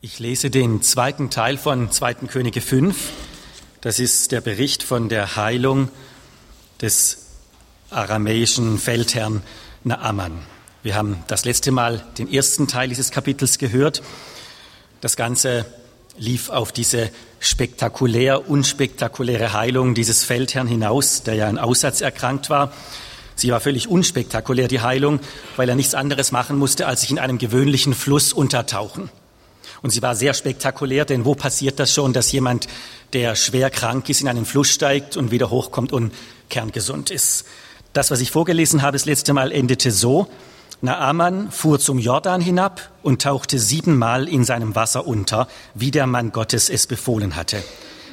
Ich lese den zweiten Teil von 2. Könige 5. Das ist der Bericht von der Heilung des aramäischen Feldherrn Naaman. Wir haben das letzte Mal den ersten Teil dieses Kapitels gehört. Das Ganze lief auf diese spektakulär unspektakuläre Heilung dieses Feldherrn hinaus, der ja an Aussatz erkrankt war. Sie war völlig unspektakulär, die Heilung, weil er nichts anderes machen musste, als sich in einem gewöhnlichen Fluss untertauchen. Und sie war sehr spektakulär, denn wo passiert das schon, dass jemand, der schwer krank ist, in einen Fluss steigt und wieder hochkommt und kerngesund ist? Das, was ich vorgelesen habe, das letzte Mal endete so. Naaman fuhr zum Jordan hinab und tauchte siebenmal in seinem Wasser unter, wie der Mann Gottes es befohlen hatte.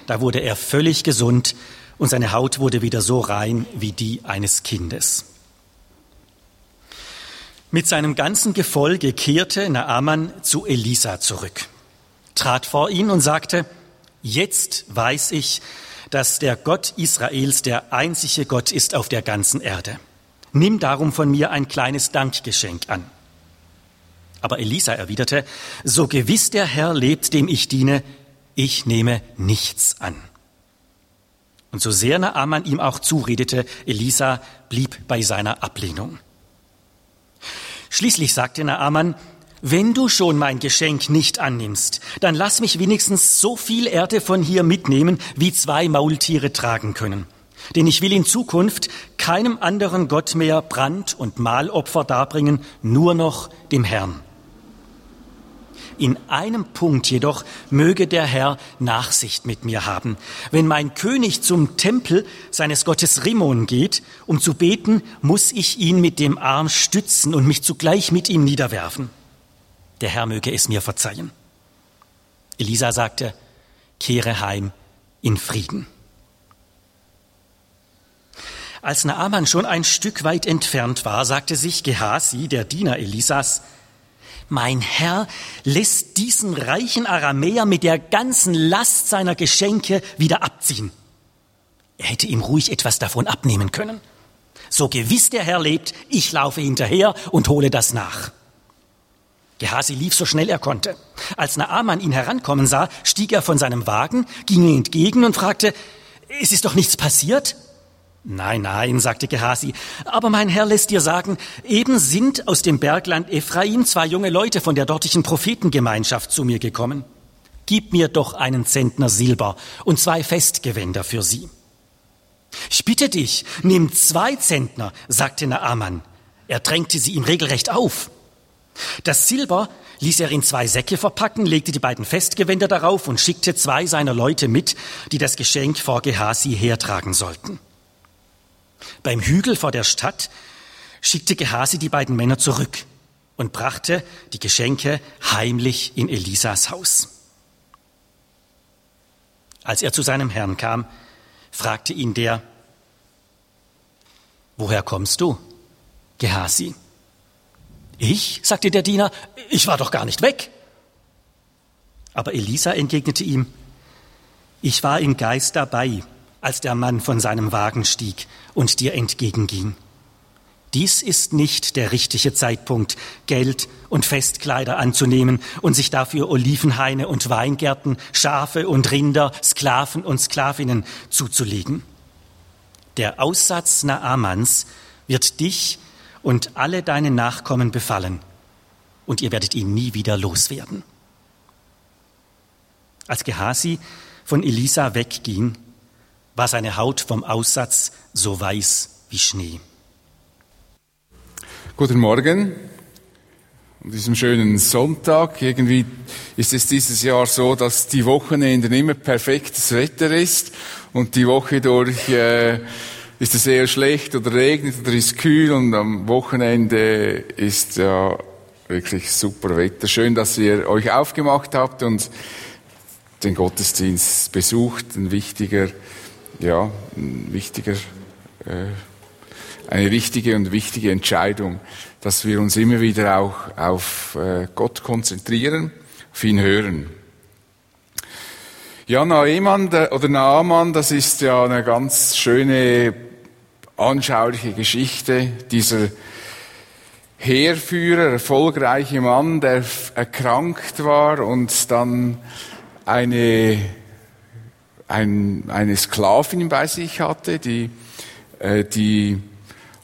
Da wurde er völlig gesund und seine Haut wurde wieder so rein wie die eines Kindes. Mit seinem ganzen Gefolge kehrte Naaman zu Elisa zurück, trat vor ihn und sagte, jetzt weiß ich, dass der Gott Israels der einzige Gott ist auf der ganzen Erde. Nimm darum von mir ein kleines Dankgeschenk an. Aber Elisa erwiderte, so gewiss der Herr lebt, dem ich diene, ich nehme nichts an. Und so sehr Naaman ihm auch zuredete, Elisa blieb bei seiner Ablehnung. Schließlich sagte Naaman, wenn du schon mein Geschenk nicht annimmst, dann lass mich wenigstens so viel Erde von hier mitnehmen, wie zwei Maultiere tragen können. Denn ich will in Zukunft keinem anderen Gott mehr Brand- und Mahlopfer darbringen, nur noch dem Herrn. In einem Punkt jedoch möge der Herr Nachsicht mit mir haben. Wenn mein König zum Tempel seines Gottes Rimon geht, um zu beten, muss ich ihn mit dem Arm stützen und mich zugleich mit ihm niederwerfen. Der Herr möge es mir verzeihen. Elisa sagte, kehre heim in Frieden. Als Naaman schon ein Stück weit entfernt war, sagte sich Gehasi, der Diener Elisas, mein Herr lässt diesen reichen Aramäer mit der ganzen Last seiner Geschenke wieder abziehen. Er hätte ihm ruhig etwas davon abnehmen können. So gewiss der Herr lebt, ich laufe hinterher und hole das nach. Gehasi lief so schnell er konnte. Als Naaman ihn herankommen sah, stieg er von seinem Wagen, ging ihm entgegen und fragte, es ist doch nichts passiert? Nein, nein, sagte Gehasi, aber mein Herr lässt dir sagen, eben sind aus dem Bergland Ephraim zwei junge Leute von der dortigen Prophetengemeinschaft zu mir gekommen. Gib mir doch einen Zentner Silber und zwei Festgewänder für sie. Ich bitte dich, nimm zwei Zentner, sagte Naaman. Er drängte sie ihm regelrecht auf. Das Silber ließ er in zwei Säcke verpacken, legte die beiden Festgewänder darauf und schickte zwei seiner Leute mit, die das Geschenk vor Gehasi hertragen sollten. Beim Hügel vor der Stadt schickte Gehasi die beiden Männer zurück und brachte die Geschenke heimlich in Elisas Haus. Als er zu seinem Herrn kam, fragte ihn der, Woher kommst du, Gehasi? Ich, sagte der Diener, ich war doch gar nicht weg. Aber Elisa entgegnete ihm, ich war im Geist dabei, als der Mann von seinem Wagen stieg und dir entgegenging. Dies ist nicht der richtige Zeitpunkt, Geld und Festkleider anzunehmen und sich dafür Olivenhaine und Weingärten, Schafe und Rinder, Sklaven und Sklavinnen zuzulegen. Der Aussatz Naamans wird dich und alle deine Nachkommen befallen, und ihr werdet ihn nie wieder loswerden. Als Gehasi von Elisa wegging, war seine Haut vom Aussatz so weiß wie Schnee. Guten Morgen. An diesem schönen Sonntag. Irgendwie ist es dieses Jahr so, dass die Wochenende immer perfektes Wetter ist und die Woche durch äh, ist es eher schlecht oder regnet oder ist kühl und am Wochenende ist ja wirklich super Wetter. Schön, dass ihr euch aufgemacht habt und den Gottesdienst besucht. Ein wichtiger ja, ein wichtiger, äh, eine richtige und wichtige Entscheidung, dass wir uns immer wieder auch auf äh, Gott konzentrieren, auf ihn hören. Ja, Naaman oder Naaman, das ist ja eine ganz schöne, anschauliche Geschichte dieser Heerführer, erfolgreiche Mann, der erkrankt war und dann eine, ein, eine Sklavin bei sich hatte, die, äh, die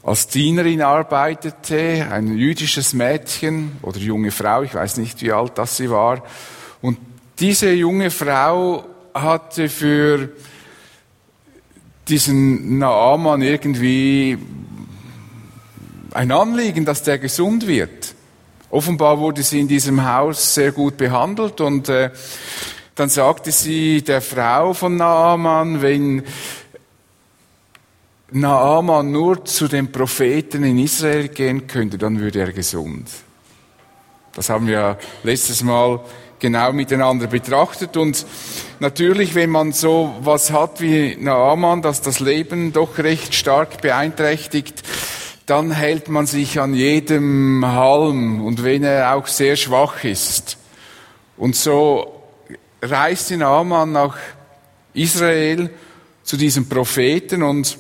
als Dienerin arbeitete, ein jüdisches Mädchen oder junge Frau, ich weiß nicht, wie alt das sie war. Und diese junge Frau hatte für diesen Naaman irgendwie ein Anliegen, dass der gesund wird. Offenbar wurde sie in diesem Haus sehr gut behandelt und äh, dann sagte sie der Frau von Naaman, wenn Naaman nur zu den Propheten in Israel gehen könnte, dann würde er gesund. Das haben wir letztes Mal genau miteinander betrachtet und natürlich, wenn man so was hat wie Naaman, das das Leben doch recht stark beeinträchtigt, dann hält man sich an jedem Halm und wenn er auch sehr schwach ist. Und so reiste Naaman nach Israel zu diesem Propheten und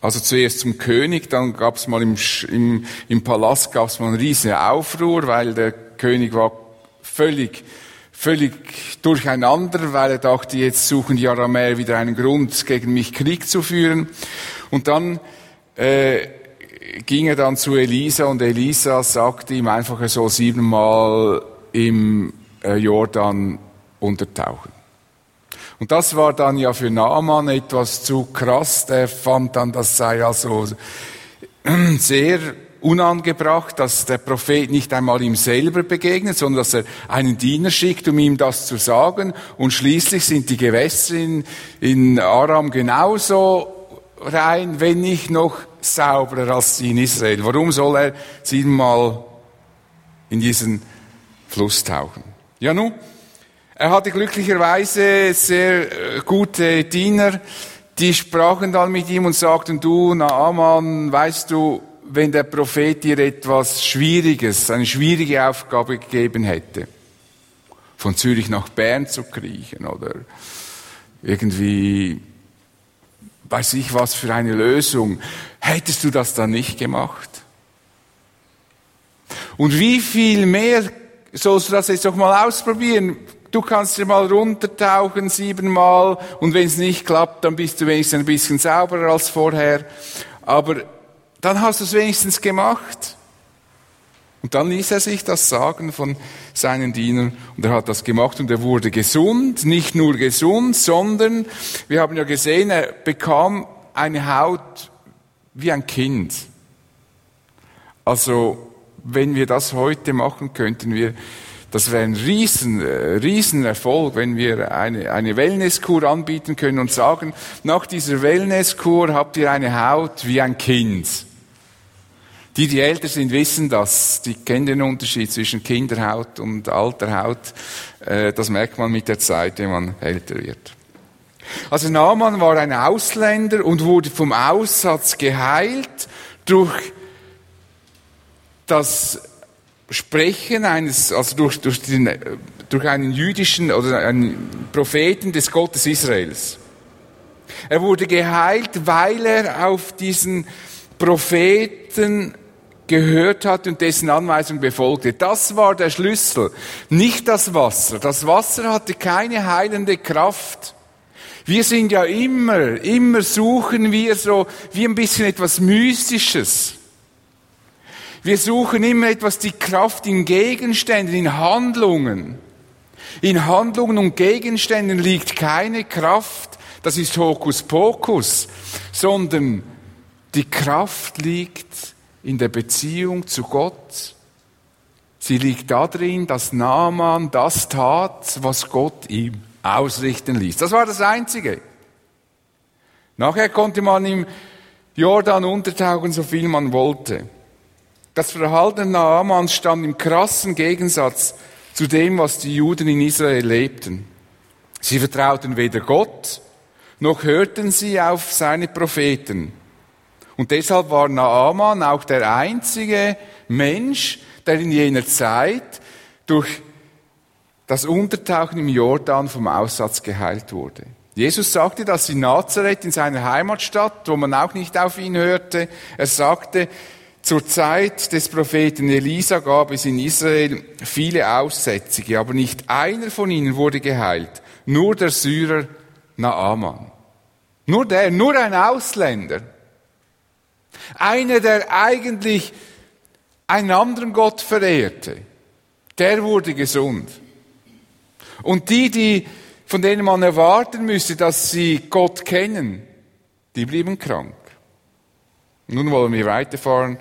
also zuerst zum König, dann gab es mal im, im, im Palast gab es mal einen riesen Aufruhr, weil der König war völlig, völlig durcheinander, weil er dachte, jetzt suchen die Aramäer wieder einen Grund, gegen mich Krieg zu führen. Und dann äh, ging er dann zu Elisa und Elisa sagte ihm einfach, soll siebenmal im Jordan untertauchen. Und das war dann ja für Naaman etwas zu krass. Der fand dann, das sei also sehr unangebracht, dass der Prophet nicht einmal ihm selber begegnet, sondern dass er einen Diener schickt, um ihm das zu sagen. Und schließlich sind die Gewässer in, in Aram genauso rein, wenn nicht noch sauberer als die in Israel. Warum soll er siebenmal in diesen Fluss tauchen? Ja, nun, er hatte glücklicherweise sehr äh, gute Diener, die sprachen dann mit ihm und sagten, du, Naaman, weißt du, wenn der Prophet dir etwas Schwieriges, eine schwierige Aufgabe gegeben hätte, von Zürich nach Bern zu kriechen oder irgendwie, weiß ich was für eine Lösung, hättest du das dann nicht gemacht? Und wie viel mehr sollst du das jetzt doch mal ausprobieren? Du kannst ja mal runtertauchen siebenmal und wenn es nicht klappt, dann bist du wenigstens ein bisschen sauberer als vorher. Aber dann hast du es wenigstens gemacht. Und dann ließ er sich das sagen von seinen Dienern und er hat das gemacht und er wurde gesund, nicht nur gesund, sondern wir haben ja gesehen, er bekam eine Haut wie ein Kind. Also wenn wir das heute machen, könnten wir das wäre ein riesen, äh, riesen Erfolg, wenn wir eine, eine Wellnesskur anbieten können und sagen, nach dieser Wellnesskur habt ihr eine Haut wie ein Kind. Die, die älter sind, wissen das. Die kennen den Unterschied zwischen Kinderhaut und alter Haut. Äh, das merkt man mit der Zeit, wenn man älter wird. Also Naaman war ein Ausländer und wurde vom Aussatz geheilt durch das Sprechen eines, also durch, durch, den, durch einen jüdischen oder einen Propheten des Gottes Israels. Er wurde geheilt, weil er auf diesen Propheten gehört hat und dessen Anweisung befolgte. Das war der Schlüssel, nicht das Wasser. Das Wasser hatte keine heilende Kraft. Wir sind ja immer, immer suchen wir so wie ein bisschen etwas Mystisches. Wir suchen immer etwas die Kraft in Gegenständen, in Handlungen. In Handlungen und Gegenständen liegt keine Kraft, das ist Hokuspokus, sondern die Kraft liegt in der Beziehung zu Gott. Sie liegt darin, dass Naaman das tat, was Gott ihm ausrichten ließ. Das war das Einzige. Nachher konnte man im Jordan untertauchen, so viel man wollte. Das Verhalten Naamans stand im krassen Gegensatz zu dem, was die Juden in Israel lebten. Sie vertrauten weder Gott, noch hörten sie auf seine Propheten. Und deshalb war Naaman auch der einzige Mensch, der in jener Zeit durch das Untertauchen im Jordan vom Aussatz geheilt wurde. Jesus sagte das in Nazareth, in seiner Heimatstadt, wo man auch nicht auf ihn hörte. Er sagte, zur Zeit des Propheten Elisa gab es in Israel viele Aussätzige, aber nicht einer von ihnen wurde geheilt, nur der Syrer Naaman. Nur der, nur ein Ausländer. Einer, der eigentlich einen anderen Gott verehrte, der wurde gesund. Und die, die, von denen man erwarten müsste, dass sie Gott kennen, die blieben krank. Nun wollen wir weiterfahren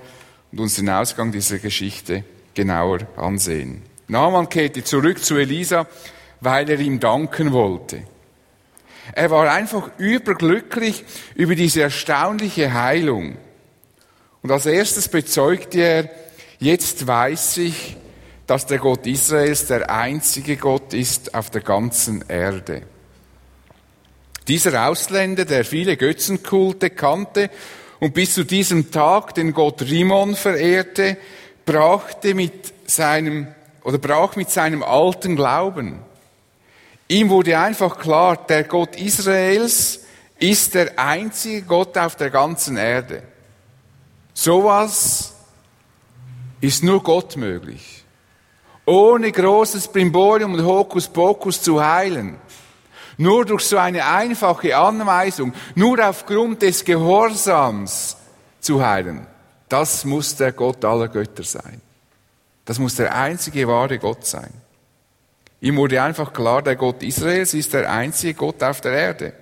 und uns den Ausgang dieser Geschichte genauer ansehen. Naaman kehrte zurück zu Elisa, weil er ihm danken wollte. Er war einfach überglücklich über diese erstaunliche Heilung. Und als erstes bezeugte er, jetzt weiß ich, dass der Gott Israels der einzige Gott ist auf der ganzen Erde. Dieser Ausländer, der viele Götzenkulte kannte und bis zu diesem Tag den Gott Rimon verehrte, brachte mit seinem, oder brach mit seinem alten Glauben. Ihm wurde einfach klar, der Gott Israels ist der einzige Gott auf der ganzen Erde. Sowas ist nur Gott möglich. Ohne großes Brimborium und Hokuspokus zu heilen. Nur durch so eine einfache Anweisung, nur aufgrund des Gehorsams zu heilen. Das muss der Gott aller Götter sein. Das muss der einzige wahre Gott sein. Ihm wurde einfach klar, der Gott Israels ist der einzige Gott auf der Erde.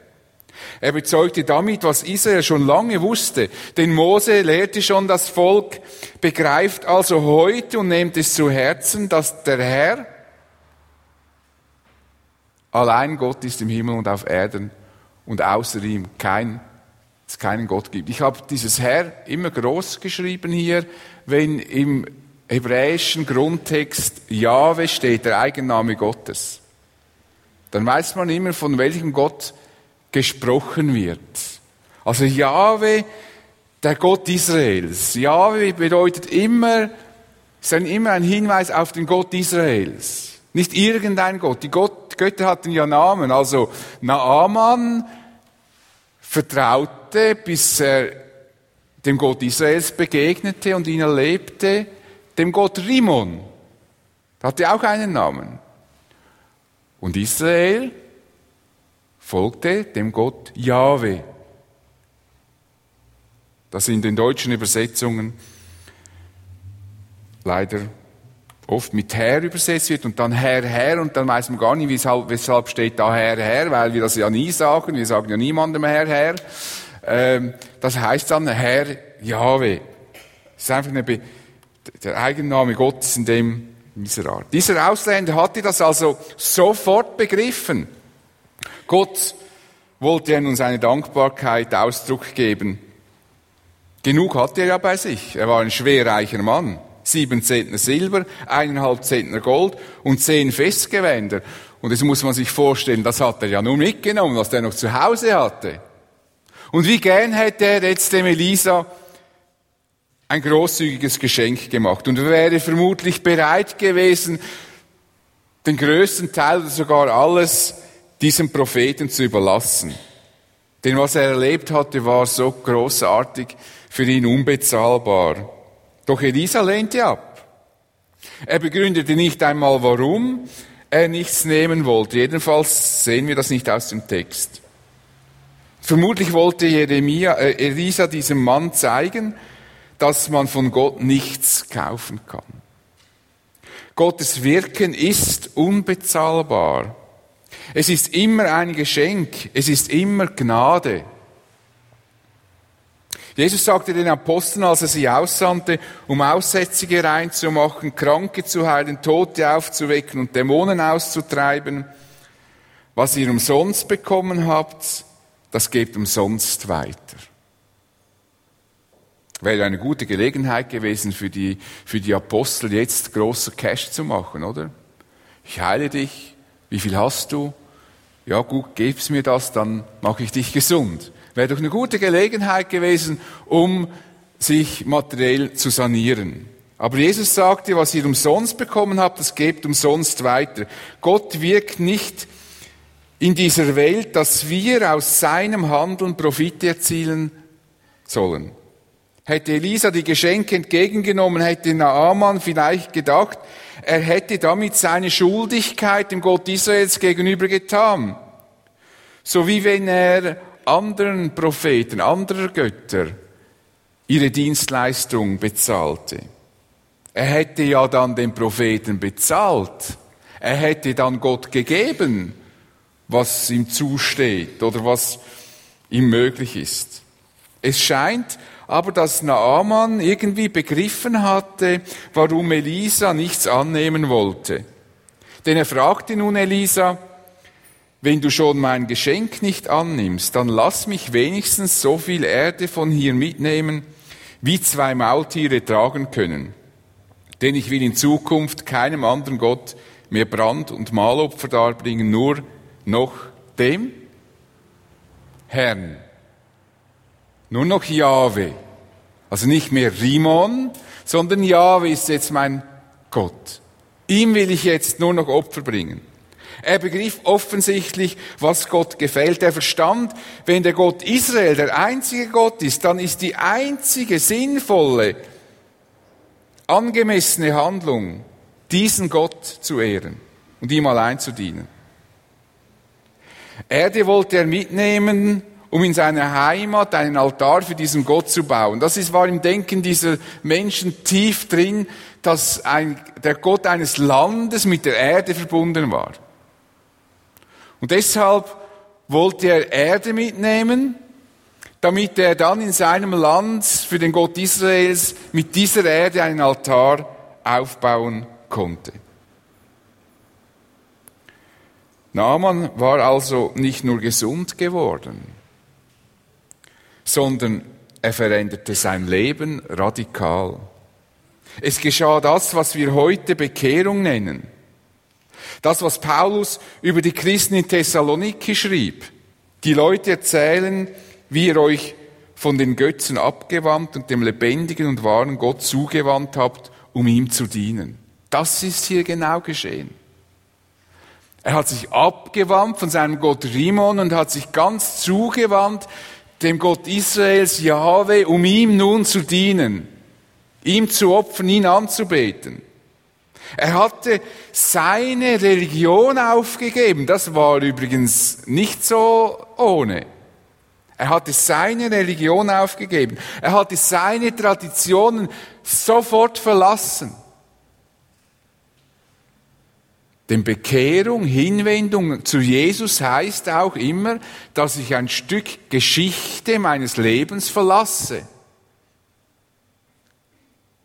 Er bezeugte damit, was Israel schon lange wusste, denn Mose lehrte schon das Volk, begreift also heute und nehmt es zu Herzen, dass der Herr allein Gott ist im Himmel und auf Erden und außer ihm kein, es keinen Gott gibt. Ich habe dieses Herr immer groß geschrieben hier, wenn im hebräischen Grundtext Jahwe steht, der Eigenname Gottes. Dann weiß man immer, von welchem Gott gesprochen wird. Also Jahwe, der Gott Israels. Jahwe bedeutet immer, ist immer ein Hinweis auf den Gott Israels. Nicht irgendein Gott. Die Gott, Götter hatten ja Namen. Also Naaman vertraute, bis er dem Gott Israels begegnete und ihn erlebte, dem Gott Rimon. Hatte auch einen Namen. Und Israel folgte dem Gott Jahwe. Das in den deutschen Übersetzungen leider oft mit Herr übersetzt wird und dann Herr, Herr und dann weiß man gar nicht, weshalb, weshalb steht da Herr, Herr, weil wir das ja nie sagen, wir sagen ja niemandem Herr, Herr. Ähm, das heißt dann Herr Jahwe. Das ist einfach eine Be der Eigenname Gottes in dem, dieser Art. Dieser Ausländer hatte das also sofort begriffen. Gott wollte nun seine Dankbarkeit Ausdruck geben. Genug hatte er ja bei sich. Er war ein schwerreicher Mann. Sieben Zentner Silber, eineinhalb Zentner Gold und zehn Festgewänder. Und das muss man sich vorstellen, das hat er ja nur mitgenommen, was er noch zu Hause hatte. Und wie gern hätte er jetzt dem Elisa ein großzügiges Geschenk gemacht. Und er wäre vermutlich bereit gewesen, den größten Teil oder sogar alles diesem Propheten zu überlassen. Denn was er erlebt hatte, war so großartig, für ihn unbezahlbar. Doch Elisa lehnte ab. Er begründete nicht einmal, warum er nichts nehmen wollte. Jedenfalls sehen wir das nicht aus dem Text. Vermutlich wollte Jeremia, äh, Elisa diesem Mann zeigen, dass man von Gott nichts kaufen kann. Gottes Wirken ist unbezahlbar. Es ist immer ein Geschenk. Es ist immer Gnade. Jesus sagte den Aposteln, als er sie aussandte, um Aussätzige reinzumachen, Kranke zu heilen, Tote aufzuwecken und Dämonen auszutreiben, was ihr umsonst bekommen habt, das gebt umsonst weiter. Wäre eine gute Gelegenheit gewesen für die, für die Apostel, jetzt großer Cash zu machen, oder? Ich heile dich, wie viel hast du? Ja gut, gib's mir das, dann mache ich dich gesund. Wäre doch eine gute Gelegenheit gewesen, um sich materiell zu sanieren. Aber Jesus sagte, was ihr umsonst bekommen habt, das gebt umsonst weiter. Gott wirkt nicht in dieser Welt, dass wir aus seinem Handeln Profit erzielen sollen. Hätte Elisa die Geschenke entgegengenommen, hätte Naaman vielleicht gedacht, er hätte damit seine Schuldigkeit dem Gott Israels gegenüber getan. So wie wenn er anderen Propheten, anderer Götter ihre Dienstleistung bezahlte. Er hätte ja dann den Propheten bezahlt. Er hätte dann Gott gegeben, was ihm zusteht oder was ihm möglich ist. Es scheint aber, dass Naaman irgendwie begriffen hatte, warum Elisa nichts annehmen wollte. Denn er fragte nun Elisa, wenn du schon mein Geschenk nicht annimmst, dann lass mich wenigstens so viel Erde von hier mitnehmen, wie zwei Maultiere tragen können. Denn ich will in Zukunft keinem anderen Gott mehr Brand- und Mahlopfer darbringen, nur noch dem Herrn. Nur noch Jahwe. Also nicht mehr Rimon, sondern Jahwe ist jetzt mein Gott. Ihm will ich jetzt nur noch Opfer bringen. Er begriff offensichtlich, was Gott gefällt. Er verstand, wenn der Gott Israel der einzige Gott ist, dann ist die einzige sinnvolle, angemessene Handlung, diesen Gott zu ehren und ihm allein zu dienen. Erde wollte er mitnehmen, um in seiner Heimat einen Altar für diesen Gott zu bauen. Das ist, war im Denken dieser Menschen tief drin, dass ein, der Gott eines Landes mit der Erde verbunden war. Und deshalb wollte er Erde mitnehmen, damit er dann in seinem Land für den Gott Israels mit dieser Erde einen Altar aufbauen konnte. Naaman war also nicht nur gesund geworden, sondern er veränderte sein Leben radikal. Es geschah das, was wir heute Bekehrung nennen. Das, was Paulus über die Christen in Thessaloniki schrieb. Die Leute erzählen, wie ihr euch von den Götzen abgewandt und dem lebendigen und wahren Gott zugewandt habt, um ihm zu dienen. Das ist hier genau geschehen. Er hat sich abgewandt von seinem Gott Rimon und hat sich ganz zugewandt dem Gott Israels Jahwe, um ihm nun zu dienen, ihm zu opfern, ihn anzubeten. Er hatte seine Religion aufgegeben. Das war übrigens nicht so ohne. Er hatte seine Religion aufgegeben. Er hatte seine Traditionen sofort verlassen. Denn Bekehrung, Hinwendung zu Jesus heißt auch immer, dass ich ein Stück Geschichte meines Lebens verlasse.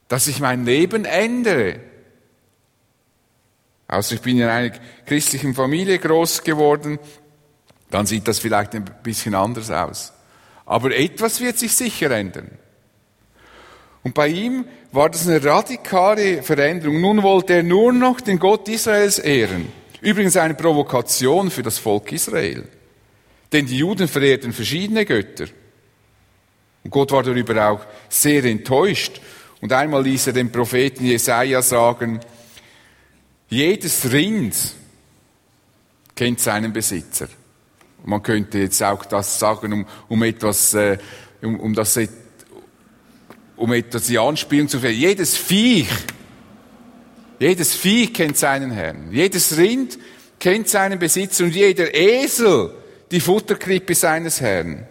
Dass ich mein Leben ändere. Also ich bin in einer christlichen Familie groß geworden, dann sieht das vielleicht ein bisschen anders aus. Aber etwas wird sich sicher ändern. Und bei ihm war das eine radikale Veränderung. Nun wollte er nur noch den Gott Israels ehren. Übrigens eine Provokation für das Volk Israel. Denn die Juden verehrten verschiedene Götter. Und Gott war darüber auch sehr enttäuscht. Und einmal ließ er dem Propheten Jesaja sagen, jedes Rind kennt seinen Besitzer. Man könnte jetzt auch das sagen, um, um etwas, äh, um, um das, um etwas die Anspielung zu finden. Jedes Viech, jedes Viech kennt seinen Herrn. Jedes Rind kennt seinen Besitzer und jeder Esel die Futterkrippe seines Herrn.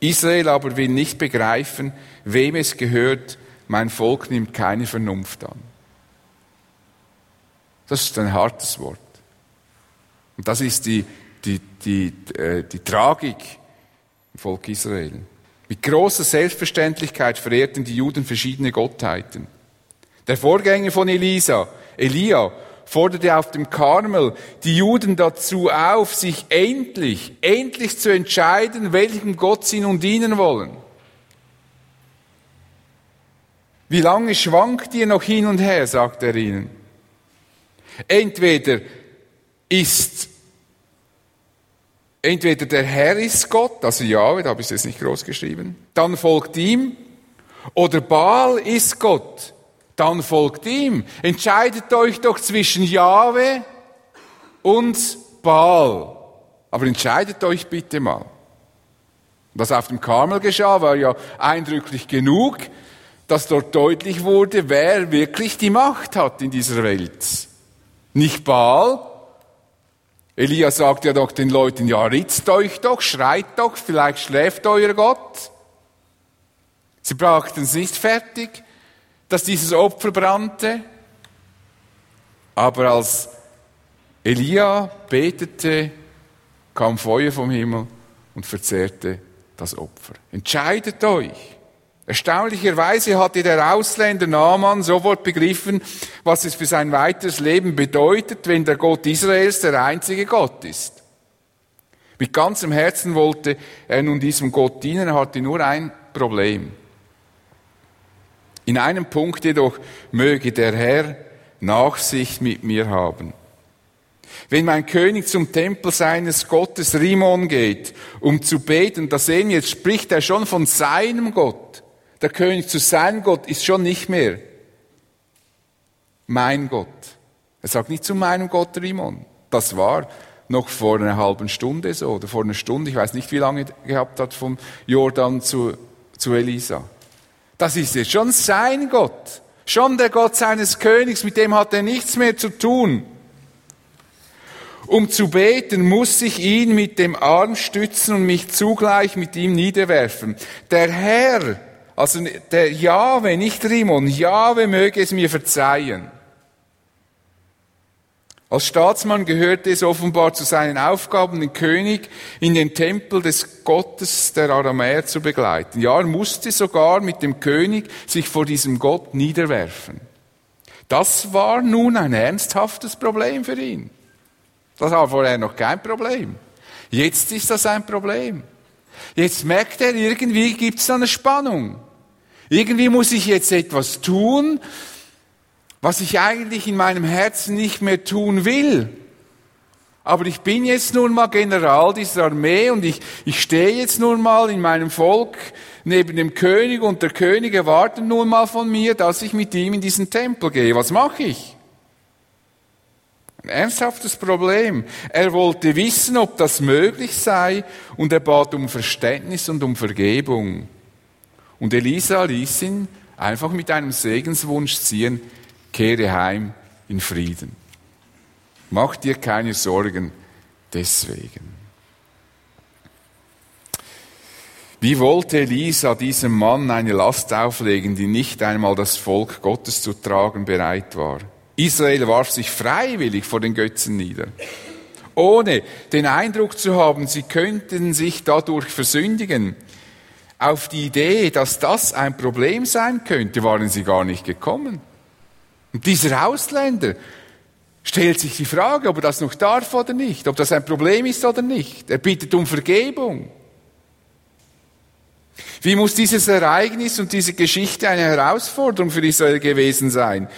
Israel aber will nicht begreifen, wem es gehört. Mein Volk nimmt keine Vernunft an. Das ist ein hartes Wort. Und das ist die, die, die, äh, die Tragik im Volk Israel. Mit großer Selbstverständlichkeit verehrten die Juden verschiedene Gottheiten. Der Vorgänger von Elisa, Elia, forderte auf dem Karmel die Juden dazu auf, sich endlich, endlich zu entscheiden, welchem Gott sie nun dienen wollen. Wie lange schwankt ihr noch hin und her, sagt er ihnen. Entweder ist, entweder der Herr ist Gott, also Jahwe, da habe ich es jetzt nicht groß geschrieben, dann folgt ihm, oder Baal ist Gott, dann folgt ihm. Entscheidet euch doch zwischen Jahwe und Baal. Aber entscheidet euch bitte mal. Was auf dem Karmel geschah, war ja eindrücklich genug. dass dort deutlich wurde, wer wirklich die Macht hat in dieser Welt. Nicht Baal. Elia sagt ja doch den Leuten, ja, ritzt euch doch, schreit doch, vielleicht schläft euer Gott. Sie brachten es nicht fertig, dass dieses Opfer brannte. Aber als Elia betete, kam Feuer vom Himmel und verzehrte das Opfer. Entscheidet euch. Erstaunlicherweise hatte der Ausländer Naaman sofort begriffen, was es für sein weiteres Leben bedeutet, wenn der Gott Israels der einzige Gott ist. Mit ganzem Herzen wollte er nun diesem Gott dienen, er hatte nur ein Problem. In einem Punkt jedoch möge der Herr Nachsicht mit mir haben. Wenn mein König zum Tempel seines Gottes Rimon geht, um zu beten, da sehen wir, jetzt spricht er schon von seinem Gott. Der König zu seinem Gott ist schon nicht mehr mein Gott. Er sagt nicht zu meinem Gott Rimon. Das war noch vor einer halben Stunde so, oder vor einer Stunde, ich weiß nicht, wie lange er gehabt hat, vom Jordan zu, zu Elisa. Das ist jetzt schon sein Gott. Schon der Gott seines Königs, mit dem hat er nichts mehr zu tun. Um zu beten, muss ich ihn mit dem Arm stützen und mich zugleich mit ihm niederwerfen. Der Herr also der Jahwe, nicht Rimon, Jahwe möge es mir verzeihen. Als Staatsmann gehörte es offenbar zu seinen Aufgaben, den König in den Tempel des Gottes der Aramäer zu begleiten. Ja, er musste sogar mit dem König sich vor diesem Gott niederwerfen. Das war nun ein ernsthaftes Problem für ihn. Das war vorher noch kein Problem. Jetzt ist das ein Problem. Jetzt merkt er, irgendwie gibt es eine Spannung. Irgendwie muss ich jetzt etwas tun, was ich eigentlich in meinem Herzen nicht mehr tun will. Aber ich bin jetzt nun mal General dieser Armee und ich, ich stehe jetzt nun mal in meinem Volk neben dem König und der König erwartet nun mal von mir, dass ich mit ihm in diesen Tempel gehe. Was mache ich? Ein ernsthaftes Problem. Er wollte wissen, ob das möglich sei und er bat um Verständnis und um Vergebung. Und Elisa ließ ihn einfach mit einem Segenswunsch ziehen, kehre heim in Frieden. Mach dir keine Sorgen deswegen. Wie wollte Elisa diesem Mann eine Last auflegen, die nicht einmal das Volk Gottes zu tragen bereit war? Israel warf sich freiwillig vor den Götzen nieder, ohne den Eindruck zu haben, sie könnten sich dadurch versündigen. Auf die Idee, dass das ein Problem sein könnte, waren sie gar nicht gekommen. Und dieser Ausländer stellt sich die Frage, ob er das noch darf oder nicht, ob das ein Problem ist oder nicht. Er bittet um Vergebung. Wie muss dieses Ereignis und diese Geschichte eine Herausforderung für Israel gewesen sein?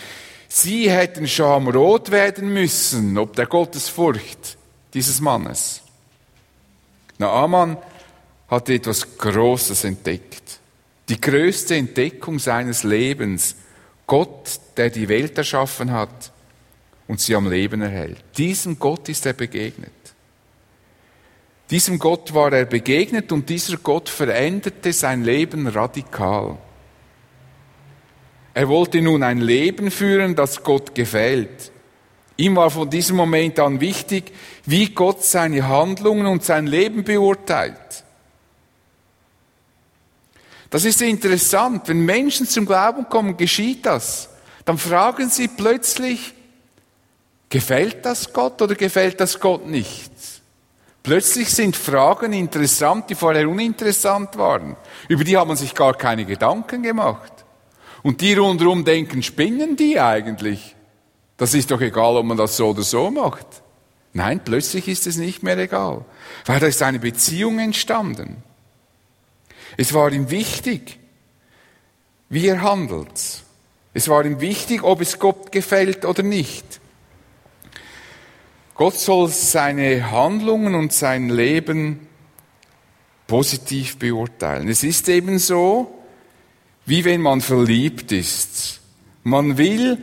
Sie hätten schamrot werden müssen, ob der Gottesfurcht dieses Mannes. Naaman hatte etwas Großes entdeckt. Die größte Entdeckung seines Lebens. Gott, der die Welt erschaffen hat und sie am Leben erhält. Diesem Gott ist er begegnet. Diesem Gott war er begegnet und dieser Gott veränderte sein Leben radikal. Er wollte nun ein Leben führen, das Gott gefällt. Ihm war von diesem Moment an wichtig, wie Gott seine Handlungen und sein Leben beurteilt. Das ist interessant. Wenn Menschen zum Glauben kommen, geschieht das. Dann fragen sie plötzlich, gefällt das Gott oder gefällt das Gott nicht? Plötzlich sind Fragen interessant, die vorher uninteressant waren. Über die hat man sich gar keine Gedanken gemacht. Und die rundherum denken, spinnen die eigentlich? Das ist doch egal, ob man das so oder so macht. Nein, plötzlich ist es nicht mehr egal, weil da ist eine Beziehung entstanden. Es war ihm wichtig, wie er handelt. Es war ihm wichtig, ob es Gott gefällt oder nicht. Gott soll seine Handlungen und sein Leben positiv beurteilen. Es ist eben so, wie wenn man verliebt ist. Man will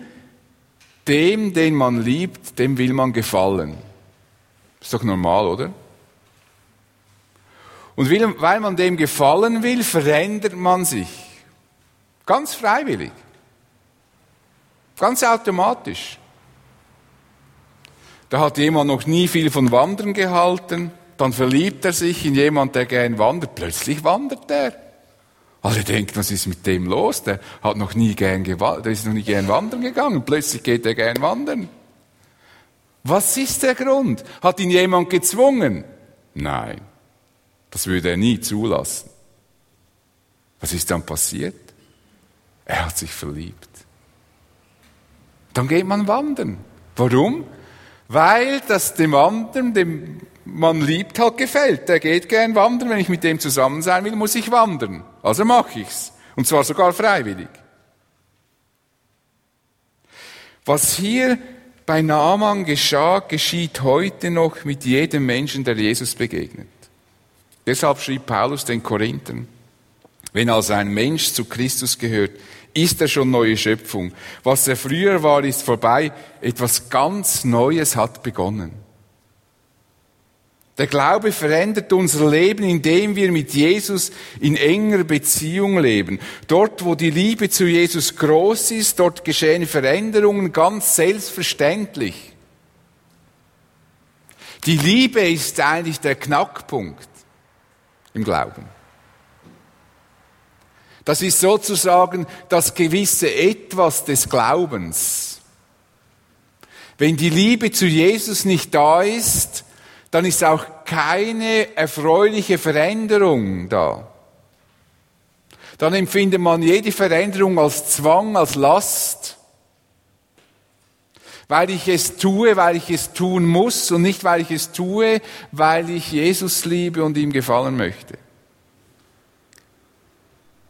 dem, den man liebt, dem will man gefallen. Ist doch normal, oder? Und weil man dem gefallen will, verändert man sich. Ganz freiwillig. Ganz automatisch. Da hat jemand noch nie viel von Wandern gehalten, dann verliebt er sich in jemand, der gern wandert, plötzlich wandert er. Alle denken, was ist mit dem los? Der hat noch nie gern der ist noch nie gern wandern gegangen, plötzlich geht er gern wandern. Was ist der Grund? Hat ihn jemand gezwungen? Nein, das würde er nie zulassen. Was ist dann passiert? Er hat sich verliebt. Dann geht man wandern. Warum? Weil das dem anderen, dem man liebt, halt gefällt. Der geht gern wandern. Wenn ich mit dem zusammen sein will, muss ich wandern. Also mache ich's. Und zwar sogar freiwillig. Was hier bei Naaman geschah, geschieht heute noch mit jedem Menschen, der Jesus begegnet. Deshalb schrieb Paulus den Korinthern, wenn also ein Mensch zu Christus gehört, ist er schon neue Schöpfung. Was er früher war, ist vorbei. Etwas ganz Neues hat begonnen. Der Glaube verändert unser Leben, indem wir mit Jesus in enger Beziehung leben. Dort, wo die Liebe zu Jesus groß ist, dort geschehen Veränderungen ganz selbstverständlich. Die Liebe ist eigentlich der Knackpunkt im Glauben. Das ist sozusagen das gewisse Etwas des Glaubens. Wenn die Liebe zu Jesus nicht da ist, dann ist auch keine erfreuliche Veränderung da. Dann empfindet man jede Veränderung als Zwang, als Last, weil ich es tue, weil ich es tun muss und nicht weil ich es tue, weil ich Jesus liebe und ihm gefallen möchte.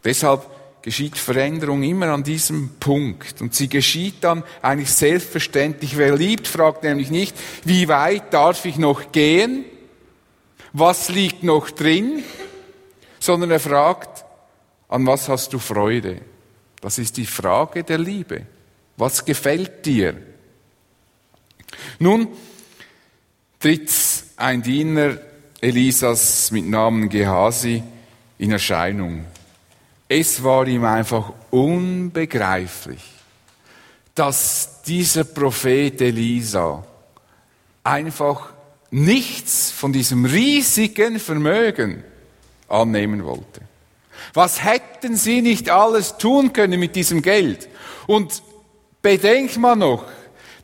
Deshalb geschieht Veränderung immer an diesem Punkt. Und sie geschieht dann eigentlich selbstverständlich. Wer liebt, fragt nämlich nicht, wie weit darf ich noch gehen? Was liegt noch drin? Sondern er fragt, an was hast du Freude? Das ist die Frage der Liebe. Was gefällt dir? Nun tritt ein Diener Elisas mit Namen Gehasi in Erscheinung. Es war ihm einfach unbegreiflich, dass dieser Prophet Elisa einfach nichts von diesem riesigen Vermögen annehmen wollte. Was hätten sie nicht alles tun können mit diesem Geld? Und bedenkt man noch,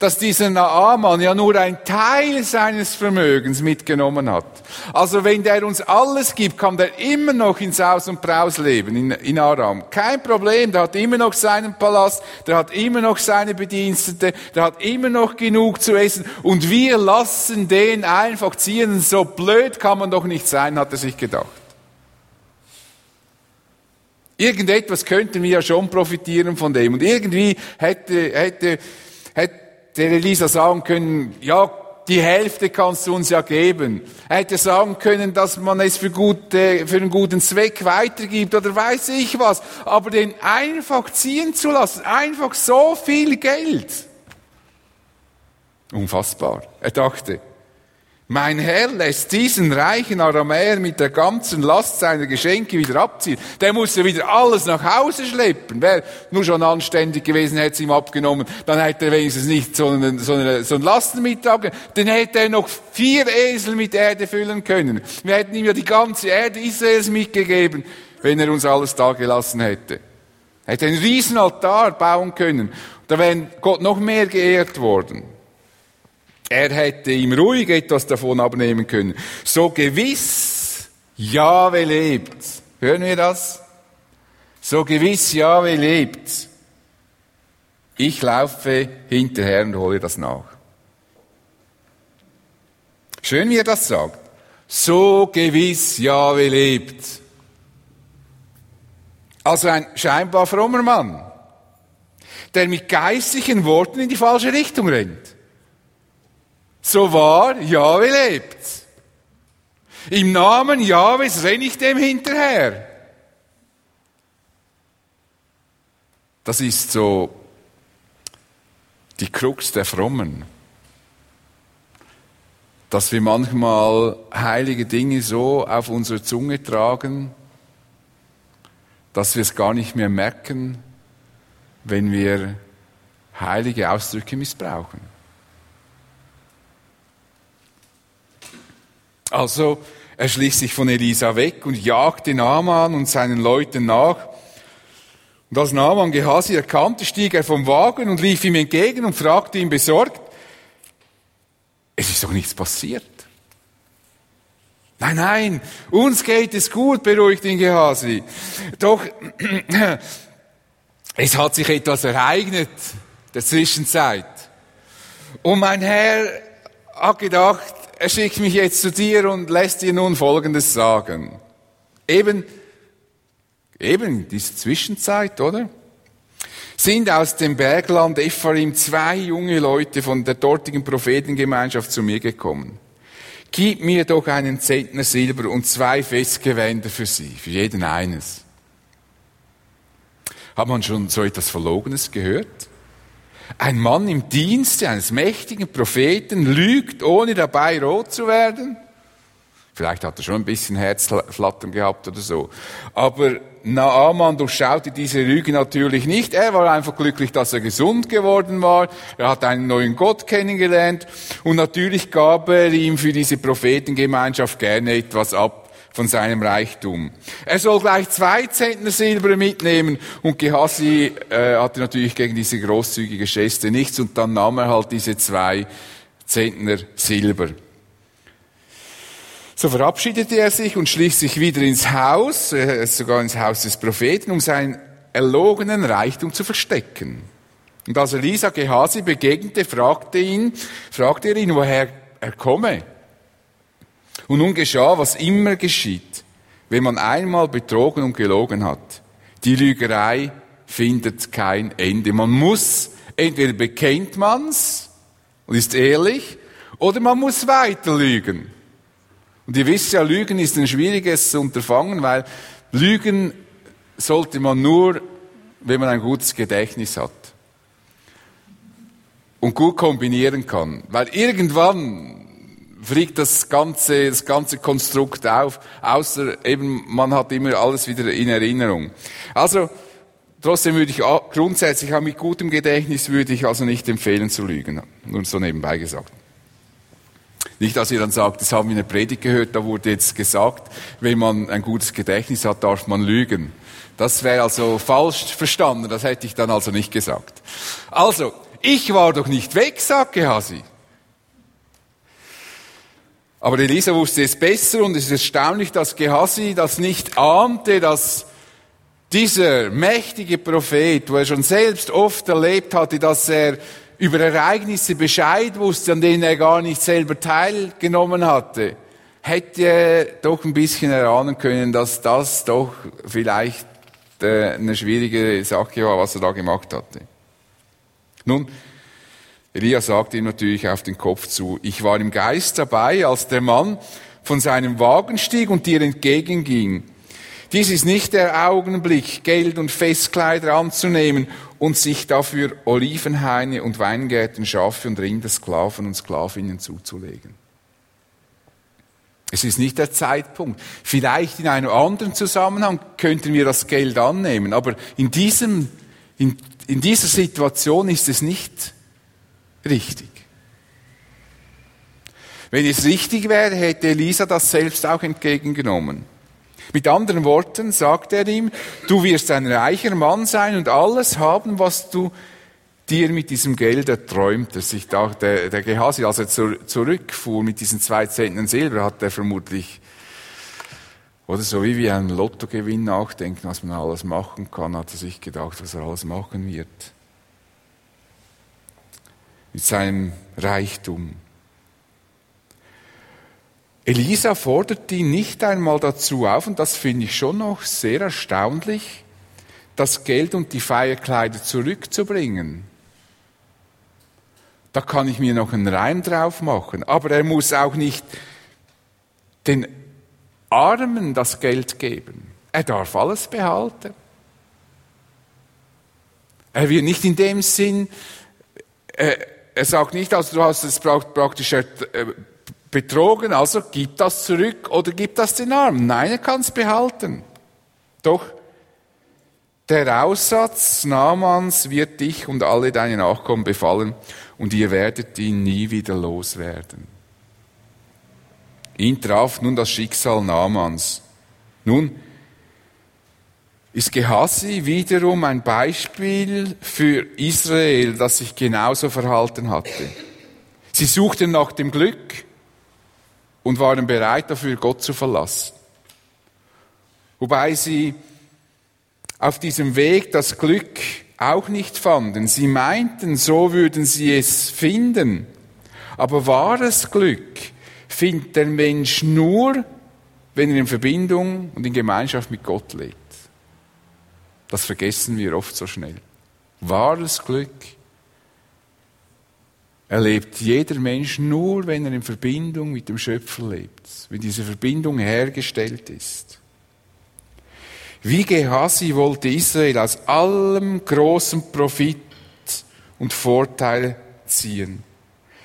dass dieser Naaman ja nur ein Teil seines Vermögens mitgenommen hat. Also wenn der uns alles gibt, kann der immer noch in Saus und Braus leben in, in Aram. Kein Problem, der hat immer noch seinen Palast, der hat immer noch seine Bedienstete, der hat immer noch genug zu essen und wir lassen den einfach ziehen. So blöd kann man doch nicht sein, hat er sich gedacht. Irgendetwas könnten wir ja schon profitieren von dem. Und irgendwie hätte, hätte, hätte der Elisa sagen können, ja, die Hälfte kannst du uns ja geben. Er hätte sagen können, dass man es für, gute, für einen guten Zweck weitergibt oder weiß ich was. Aber den einfach ziehen zu lassen, einfach so viel Geld. Unfassbar. Er dachte, mein Herr lässt diesen reichen Aramäer mit der ganzen Last seiner Geschenke wieder abziehen. Der musste wieder alles nach Hause schleppen. Wäre nur schon anständig gewesen, hätte es ihm abgenommen. Dann hätte er wenigstens nicht so einen, so einen, so einen Lastenmittag. Dann hätte er noch vier Esel mit Erde füllen können. Wir hätten ihm ja die ganze Erde Israels mitgegeben, wenn er uns alles da gelassen hätte. Er hätte einen riesen Altar bauen können. Da wäre Gott noch mehr geehrt worden. Er hätte ihm ruhig etwas davon abnehmen können. So gewiss Jahwe lebt. Hören wir das? So gewiss Jahwe lebt. Ich laufe hinterher und hole das nach. Schön, wie er das sagt. So gewiss Jahwe lebt. Also ein scheinbar frommer Mann, der mit geistlichen Worten in die falsche Richtung rennt. So wahr Jahwe lebt. Im Namen Jahwes renne ich dem hinterher. Das ist so die Krux der Frommen. Dass wir manchmal heilige Dinge so auf unsere Zunge tragen, dass wir es gar nicht mehr merken, wenn wir heilige Ausdrücke missbrauchen. Also, er schlich sich von Elisa weg und jagte Naaman und seinen Leuten nach. Und als Naaman Gehasi erkannte, stieg er vom Wagen und lief ihm entgegen und fragte ihn besorgt, es ist doch nichts passiert. Nein, nein, uns geht es gut, beruhigt ihn Gehasi. Doch es hat sich etwas ereignet der Zwischenzeit. Und mein Herr hat gedacht, er schickt mich jetzt zu dir und lässt dir nun Folgendes sagen. Eben, eben diese Zwischenzeit, oder? Sind aus dem Bergland Ephraim zwei junge Leute von der dortigen Prophetengemeinschaft zu mir gekommen. Gib mir doch einen Zentner Silber und zwei Festgewänder für sie, für jeden eines. Hat man schon so etwas Verlogenes gehört? Ein Mann im Dienste eines mächtigen Propheten lügt, ohne dabei rot zu werden? Vielleicht hat er schon ein bisschen Herzflattern gehabt oder so. Aber Naaman durchschaute diese Lüge natürlich nicht. Er war einfach glücklich, dass er gesund geworden war. Er hat einen neuen Gott kennengelernt. Und natürlich gab er ihm für diese Prophetengemeinschaft gerne etwas ab von seinem Reichtum. Er soll gleich zwei Zentner Silber mitnehmen und Gehasi äh, hatte natürlich gegen diese großzügige Geste nichts und dann nahm er halt diese zwei Zentner Silber. So verabschiedete er sich und schlich sich wieder ins Haus, äh, sogar ins Haus des Propheten, um seinen erlogenen Reichtum zu verstecken. Und als Elisa Gehasi begegnete, fragte ihn, fragte er ihn, woher er komme. Und nun geschah, was immer geschieht, wenn man einmal betrogen und gelogen hat. Die Lügerei findet kein Ende. Man muss, entweder bekennt man's und ist ehrlich, oder man muss weiter lügen. Und ihr wisst ja, Lügen ist ein schwieriges Unterfangen, weil Lügen sollte man nur, wenn man ein gutes Gedächtnis hat. Und gut kombinieren kann. Weil irgendwann fliegt das ganze, das ganze Konstrukt auf, außer eben man hat immer alles wieder in Erinnerung. Also, trotzdem würde ich grundsätzlich auch mit gutem Gedächtnis würde ich also nicht empfehlen zu lügen. Nur so nebenbei gesagt. Nicht, dass ihr dann sagt, das haben wir in der Predigt gehört, da wurde jetzt gesagt, wenn man ein gutes Gedächtnis hat, darf man lügen. Das wäre also falsch verstanden, das hätte ich dann also nicht gesagt. Also, ich war doch nicht weg, sagt Gehasi. Aber Elisa wusste es besser und es ist erstaunlich, dass Gehasi das nicht ahnte, dass dieser mächtige Prophet, wo er schon selbst oft erlebt hatte, dass er über Ereignisse Bescheid wusste, an denen er gar nicht selber teilgenommen hatte, hätte er doch ein bisschen erahnen können, dass das doch vielleicht äh, eine schwierige Sache war, was er da gemacht hatte. Nun, Elia sagt ihm natürlich auf den Kopf zu, ich war im Geist dabei, als der Mann von seinem Wagen stieg und dir entgegenging. Dies ist nicht der Augenblick, Geld und Festkleider anzunehmen und sich dafür Olivenhaine und Weingärten, Schafe und Rinder, Sklaven und Sklavinnen zuzulegen. Es ist nicht der Zeitpunkt. Vielleicht in einem anderen Zusammenhang könnten wir das Geld annehmen, aber in diesem, in, in dieser Situation ist es nicht richtig. Wenn es richtig wäre, hätte Elisa das selbst auch entgegengenommen. Mit anderen Worten sagt er ihm, du wirst ein reicher Mann sein und alles haben, was du dir mit diesem Geld erträumtest. Ich dachte, der, der Gehasi, als er zur, zurückfuhr mit diesen zwei Zentnern Silber, hat er vermutlich, oder so wie wir einen Lottogewinn nachdenken, was man alles machen kann, hat er sich gedacht, was er alles machen wird mit seinem Reichtum. Elisa fordert ihn nicht einmal dazu auf, und das finde ich schon noch sehr erstaunlich, das Geld und die Feierkleider zurückzubringen. Da kann ich mir noch einen Reim drauf machen. Aber er muss auch nicht den Armen das Geld geben. Er darf alles behalten. Er wird nicht in dem Sinn, äh, er sagt nicht, also du hast es praktisch äh, betrogen, also gib das zurück oder gib das den Armen. Nein, er kann es behalten. Doch der Aussatz Namans wird dich und alle deine Nachkommen befallen und ihr werdet ihn nie wieder loswerden. Ihn traf nun das Schicksal Namans. Nun ist Gehasi wiederum ein Beispiel für Israel, das sich genauso verhalten hatte. Sie suchten nach dem Glück und waren bereit dafür, Gott zu verlassen. Wobei sie auf diesem Weg das Glück auch nicht fanden. Sie meinten, so würden sie es finden. Aber wahres Glück findet der Mensch nur, wenn er in Verbindung und in Gemeinschaft mit Gott lebt. Das vergessen wir oft so schnell. Wahres Glück erlebt jeder Mensch nur, wenn er in Verbindung mit dem Schöpfer lebt, wenn diese Verbindung hergestellt ist. Wie Gehasi wollte Israel aus allem großen Profit und Vorteil ziehen.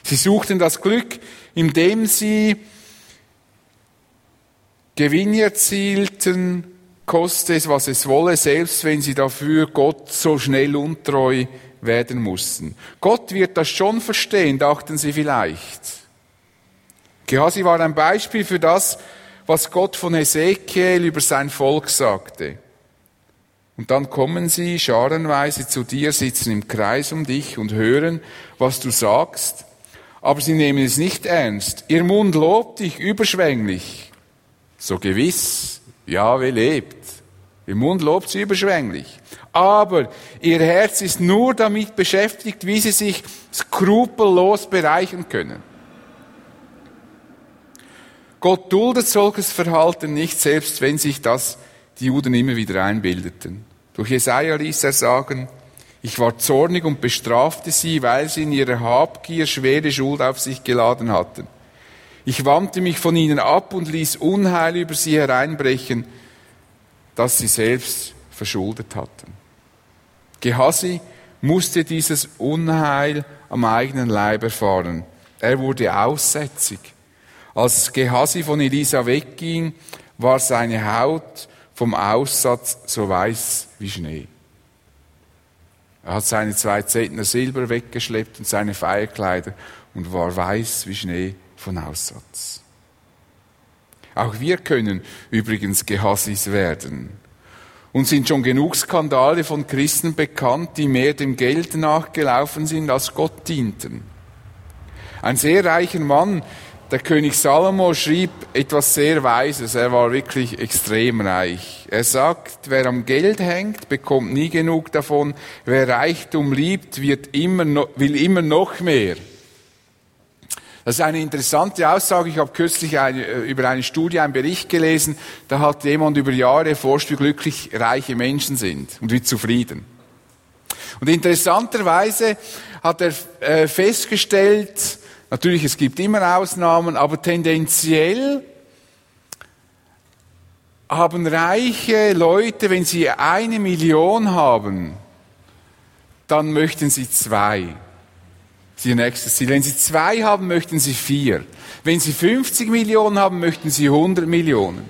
Sie suchten das Glück, indem sie Gewinn erzielten, koste es, was es wolle, selbst wenn sie dafür Gott so schnell untreu werden mussten. Gott wird das schon verstehen, dachten sie vielleicht. Gehasi war ein Beispiel für das, was Gott von Ezekiel über sein Volk sagte. Und dann kommen sie scharenweise zu dir, sitzen im Kreis um dich und hören, was du sagst, aber sie nehmen es nicht ernst. Ihr Mund lobt dich überschwänglich. So gewiss, Jahwe lebt. Ihr Mund lobt sie überschwänglich. Aber ihr Herz ist nur damit beschäftigt, wie sie sich skrupellos bereichern können. Gott duldet solches Verhalten nicht, selbst wenn sich das die Juden immer wieder einbildeten. Durch Jesaja ließ er sagen, ich war zornig und bestrafte sie, weil sie in ihrer Habgier schwere Schuld auf sich geladen hatten. Ich wandte mich von ihnen ab und ließ Unheil über sie hereinbrechen, das sie selbst verschuldet hatten. Gehasi musste dieses Unheil am eigenen Leib erfahren. Er wurde aussätzig. Als Gehasi von Elisa wegging, war seine Haut vom Aussatz so weiß wie Schnee. Er hat seine zwei Zentner Silber weggeschleppt und seine Feierkleider und war weiß wie Schnee von Aussatz. Auch wir können übrigens Gehassis werden. Und sind schon genug Skandale von Christen bekannt, die mehr dem Geld nachgelaufen sind, als Gott dienten. Ein sehr reicher Mann, der König Salomo, schrieb etwas sehr Weises. Er war wirklich extrem reich. Er sagt, wer am Geld hängt, bekommt nie genug davon. Wer Reichtum liebt, wird immer no, will immer noch mehr. Das ist eine interessante Aussage. Ich habe kürzlich eine, äh, über eine Studie einen Bericht gelesen. Da hat jemand über Jahre erforscht, wie glücklich reiche Menschen sind und wie zufrieden. Und interessanterweise hat er äh, festgestellt, natürlich es gibt immer Ausnahmen, aber tendenziell haben reiche Leute, wenn sie eine Million haben, dann möchten sie zwei. Ist ihr nächstes Ziel. Wenn Sie zwei haben, möchten Sie vier. Wenn Sie 50 Millionen haben, möchten Sie 100 Millionen.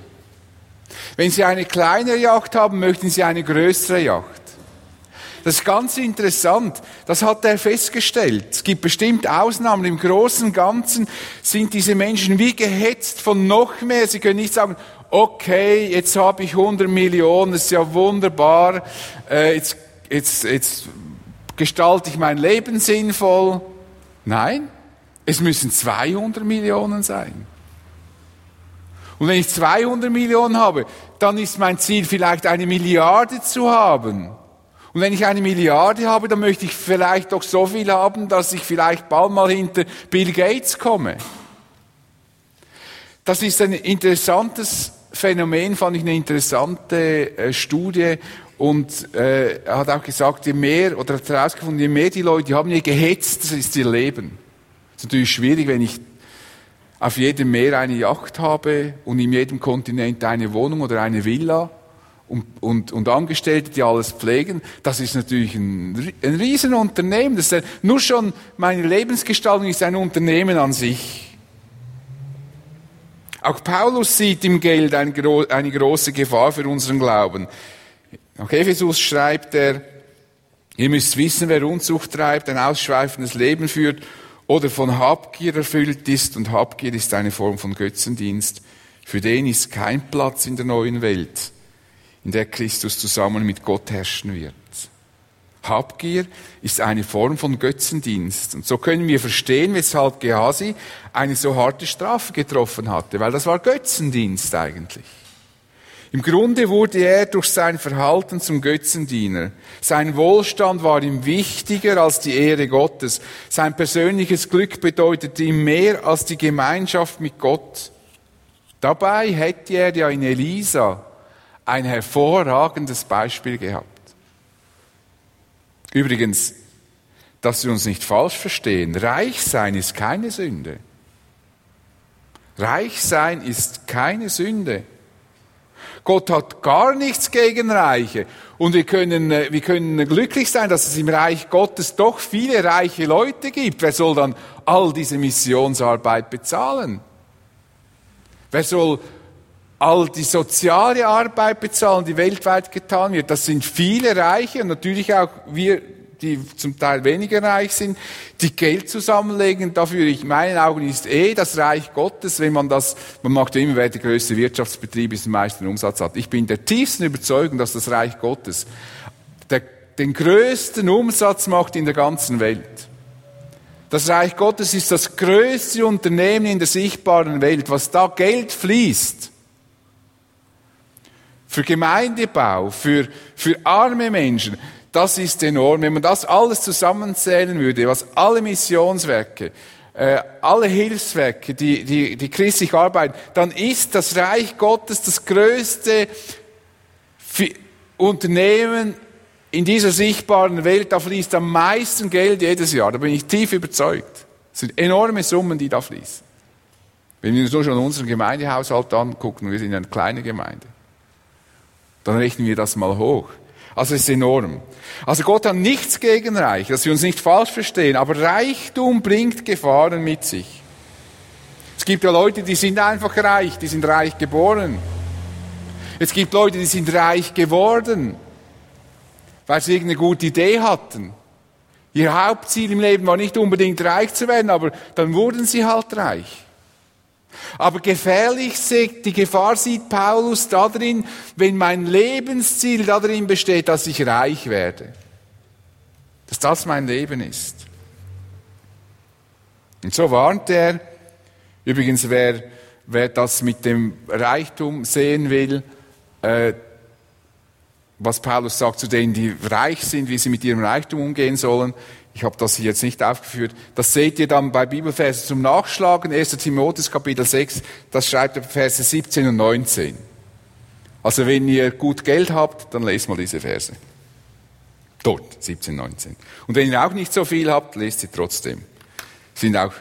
Wenn Sie eine kleinere Yacht haben, möchten Sie eine größere Yacht. Das ist ganz interessant. Das hat er festgestellt. Es gibt bestimmt Ausnahmen. Im Großen und Ganzen sind diese Menschen wie gehetzt von noch mehr. Sie können nicht sagen, okay, jetzt habe ich 100 Millionen, das ist ja wunderbar. Äh, jetzt, jetzt, jetzt gestalte ich mein Leben sinnvoll. Nein, es müssen 200 Millionen sein. Und wenn ich 200 Millionen habe, dann ist mein Ziel vielleicht eine Milliarde zu haben. Und wenn ich eine Milliarde habe, dann möchte ich vielleicht doch so viel haben, dass ich vielleicht bald mal hinter Bill Gates komme. Das ist ein interessantes Phänomen, fand ich eine interessante äh, Studie. Und äh, er hat auch gesagt, je mehr, oder hat herausgefunden, je mehr die Leute haben, je gehetzt das ist ihr Leben. Das ist natürlich schwierig, wenn ich auf jedem Meer eine Yacht habe und in jedem Kontinent eine Wohnung oder eine Villa und, und, und Angestellte, die alles pflegen. Das ist natürlich ein, ein Riesenunternehmen. Das ist, nur schon meine Lebensgestaltung ist ein Unternehmen an sich. Auch Paulus sieht im Geld eine, eine große Gefahr für unseren Glauben. Nach Ephesus schreibt er, ihr müsst wissen, wer Unzucht treibt, ein ausschweifendes Leben führt oder von Habgier erfüllt ist. Und Habgier ist eine Form von Götzendienst. Für den ist kein Platz in der neuen Welt, in der Christus zusammen mit Gott herrschen wird. Habgier ist eine Form von Götzendienst. Und so können wir verstehen, weshalb Gehasi eine so harte Strafe getroffen hatte, weil das war Götzendienst eigentlich. Im Grunde wurde er durch sein Verhalten zum Götzendiener. Sein Wohlstand war ihm wichtiger als die Ehre Gottes. Sein persönliches Glück bedeutete ihm mehr als die Gemeinschaft mit Gott. Dabei hätte er ja in Elisa ein hervorragendes Beispiel gehabt. Übrigens, dass wir uns nicht falsch verstehen, reich sein ist keine Sünde. Reich sein ist keine Sünde. Gott hat gar nichts gegen Reiche. Und wir können, äh, wir können glücklich sein, dass es im Reich Gottes doch viele reiche Leute gibt. Wer soll dann all diese Missionsarbeit bezahlen? Wer soll all die soziale Arbeit bezahlen, die weltweit getan wird. Das sind viele Reiche und natürlich auch wir, die zum Teil weniger reich sind, die Geld zusammenlegen. Dafür, in meinen Augen, ist eh das Reich Gottes, wenn man das, man macht ja immer, wer der größte Wirtschaftsbetrieb ist, den meisten Umsatz hat. Ich bin der tiefsten Überzeugung, dass das Reich Gottes der, den größten Umsatz macht in der ganzen Welt. Das Reich Gottes ist das größte Unternehmen in der sichtbaren Welt. Was da Geld fließt, für Gemeindebau, für, für arme Menschen, das ist enorm. Wenn man das alles zusammenzählen würde, was alle Missionswerke, äh, alle Hilfswerke, die, die, die christlich arbeiten, dann ist das Reich Gottes das größte Unternehmen in dieser sichtbaren Welt. Da fließt am meisten Geld jedes Jahr. Da bin ich tief überzeugt. Es sind enorme Summen, die da fließen. Wenn wir uns nur schon unseren Gemeindehaushalt angucken, wir sind eine kleine Gemeinde dann rechnen wir das mal hoch. Also ist enorm. Also Gott hat nichts gegen Reich, dass wir uns nicht falsch verstehen, aber Reichtum bringt Gefahren mit sich. Es gibt ja Leute, die sind einfach reich, die sind reich geboren. Es gibt Leute, die sind reich geworden, weil sie irgendeine gute Idee hatten. Ihr Hauptziel im Leben war nicht unbedingt reich zu werden, aber dann wurden sie halt reich. Aber gefährlich, die Gefahr sieht Paulus darin, wenn mein Lebensziel darin besteht, dass ich reich werde. Dass das mein Leben ist. Und so warnt er, übrigens wer, wer das mit dem Reichtum sehen will, äh, was Paulus sagt zu denen, die reich sind, wie sie mit ihrem Reichtum umgehen sollen, ich habe das jetzt nicht aufgeführt. Das seht ihr dann bei Bibelversen zum Nachschlagen. 1. Timotheus Kapitel 6, das schreibt er Verse 17 und 19. Also wenn ihr gut Geld habt, dann lest mal diese Verse. Dort, 17, 19. Und wenn ihr auch nicht so viel habt, lest sie trotzdem. Sind auch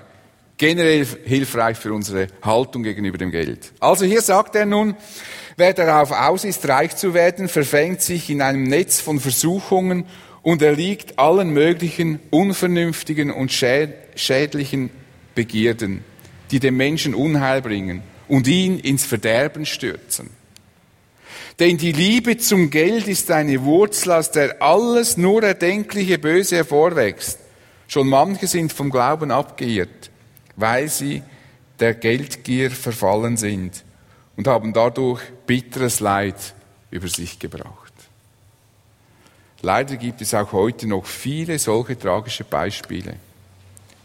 generell hilfreich für unsere Haltung gegenüber dem Geld. Also hier sagt er nun, wer darauf aus ist, reich zu werden, verfängt sich in einem Netz von Versuchungen und er liegt allen möglichen unvernünftigen und schädlichen Begierden, die dem Menschen Unheil bringen und ihn ins Verderben stürzen. Denn die Liebe zum Geld ist eine Wurzel, aus der alles nur erdenkliche Böse hervorwächst. Schon manche sind vom Glauben abgeirrt, weil sie der Geldgier verfallen sind und haben dadurch bitteres Leid über sich gebracht. Leider gibt es auch heute noch viele solche tragische Beispiele.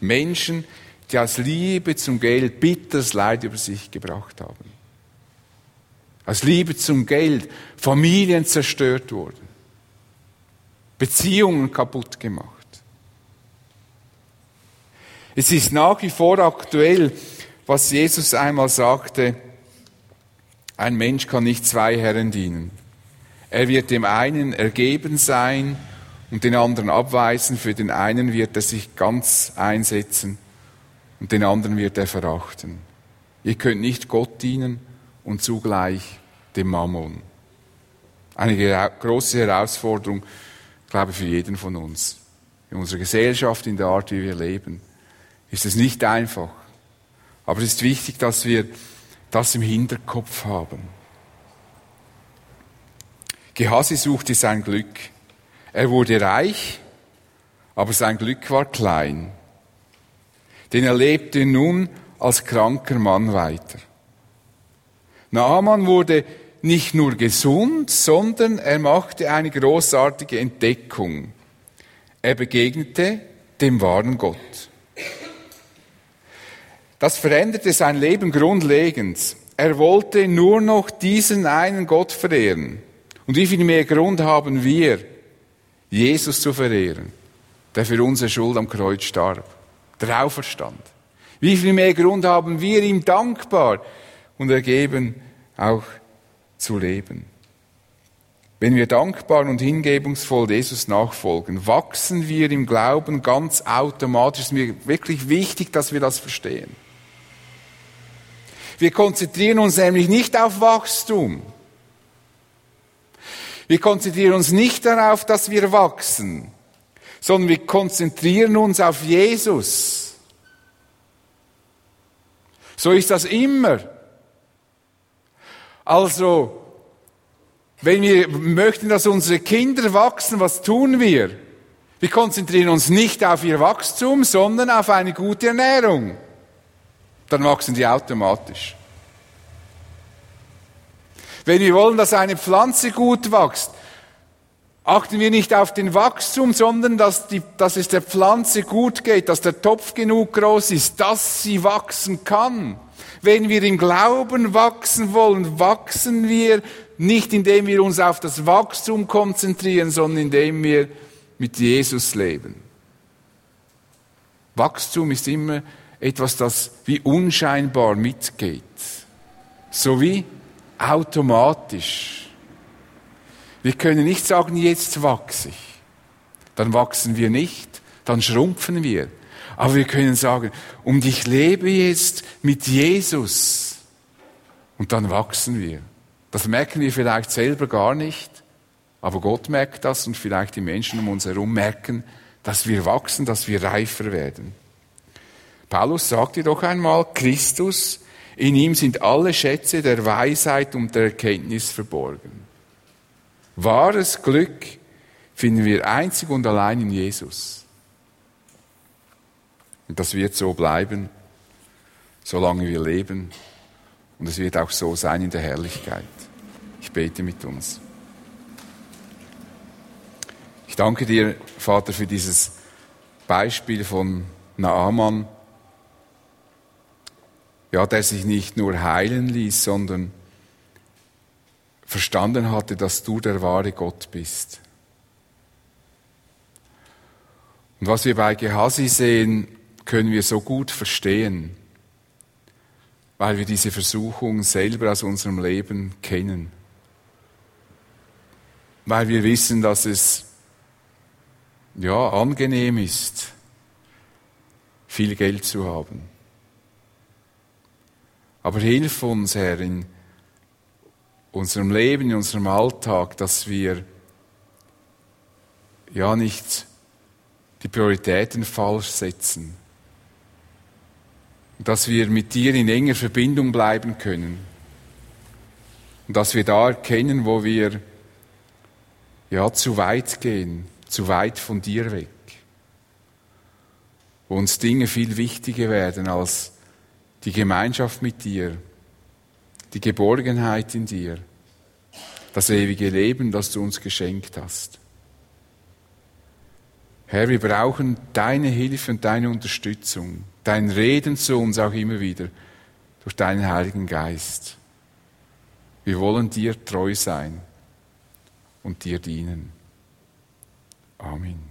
Menschen, die aus Liebe zum Geld bitteres Leid über sich gebracht haben. Aus Liebe zum Geld Familien zerstört wurden. Beziehungen kaputt gemacht. Es ist nach wie vor aktuell, was Jesus einmal sagte, ein Mensch kann nicht zwei Herren dienen. Er wird dem einen ergeben sein und den anderen abweisen. Für den einen wird er sich ganz einsetzen und den anderen wird er verachten. Ihr könnt nicht Gott dienen und zugleich dem Mammon. Eine große Herausforderung, glaube ich, für jeden von uns. In unserer Gesellschaft, in der Art, wie wir leben, ist es nicht einfach. Aber es ist wichtig, dass wir das im Hinterkopf haben. Gehasi suchte sein Glück. Er wurde reich, aber sein Glück war klein. Denn er lebte nun als kranker Mann weiter. Naaman wurde nicht nur gesund, sondern er machte eine großartige Entdeckung. Er begegnete dem wahren Gott. Das veränderte sein Leben grundlegend. Er wollte nur noch diesen einen Gott verehren. Und wie viel mehr Grund haben wir, Jesus zu verehren, der für unsere Schuld am Kreuz starb, der auferstand. Wie viel mehr Grund haben wir, ihm dankbar und ergeben auch zu leben. Wenn wir dankbar und hingebungsvoll Jesus nachfolgen, wachsen wir im Glauben ganz automatisch. Es ist mir wirklich wichtig, dass wir das verstehen. Wir konzentrieren uns nämlich nicht auf Wachstum. Wir konzentrieren uns nicht darauf, dass wir wachsen, sondern wir konzentrieren uns auf Jesus. So ist das immer. Also, wenn wir möchten, dass unsere Kinder wachsen, was tun wir? Wir konzentrieren uns nicht auf ihr Wachstum, sondern auf eine gute Ernährung dann wachsen die automatisch. Wenn wir wollen, dass eine Pflanze gut wächst, achten wir nicht auf den Wachstum, sondern dass, die, dass es der Pflanze gut geht, dass der Topf genug groß ist, dass sie wachsen kann. Wenn wir im Glauben wachsen wollen, wachsen wir nicht, indem wir uns auf das Wachstum konzentrieren, sondern indem wir mit Jesus leben. Wachstum ist immer etwas, das wie unscheinbar mitgeht. So wie automatisch. Wir können nicht sagen, jetzt wachse ich. Dann wachsen wir nicht, dann schrumpfen wir. Aber wir können sagen, und ich lebe jetzt mit Jesus. Und dann wachsen wir. Das merken wir vielleicht selber gar nicht, aber Gott merkt das und vielleicht die Menschen um uns herum merken, dass wir wachsen, dass wir reifer werden. Paulus sagte doch einmal, Christus, in ihm sind alle Schätze der Weisheit und der Erkenntnis verborgen. Wahres Glück finden wir einzig und allein in Jesus. Und das wird so bleiben, solange wir leben. Und es wird auch so sein in der Herrlichkeit. Ich bete mit uns. Ich danke dir, Vater, für dieses Beispiel von Naaman ja, der sich nicht nur heilen ließ, sondern verstanden hatte, dass du der wahre Gott bist. Und was wir bei Gehasi sehen, können wir so gut verstehen, weil wir diese Versuchung selber aus unserem Leben kennen. Weil wir wissen, dass es ja angenehm ist, viel Geld zu haben aber hilf uns, Herr, in unserem Leben, in unserem Alltag, dass wir ja nicht die Prioritäten falsch setzen. Dass wir mit dir in enger Verbindung bleiben können. Und dass wir da erkennen, wo wir ja zu weit gehen, zu weit von dir weg. Wo uns Dinge viel wichtiger werden als die Gemeinschaft mit dir, die Geborgenheit in dir, das ewige Leben, das du uns geschenkt hast. Herr, wir brauchen deine Hilfe und deine Unterstützung, dein Reden zu uns auch immer wieder durch deinen Heiligen Geist. Wir wollen dir treu sein und dir dienen. Amen.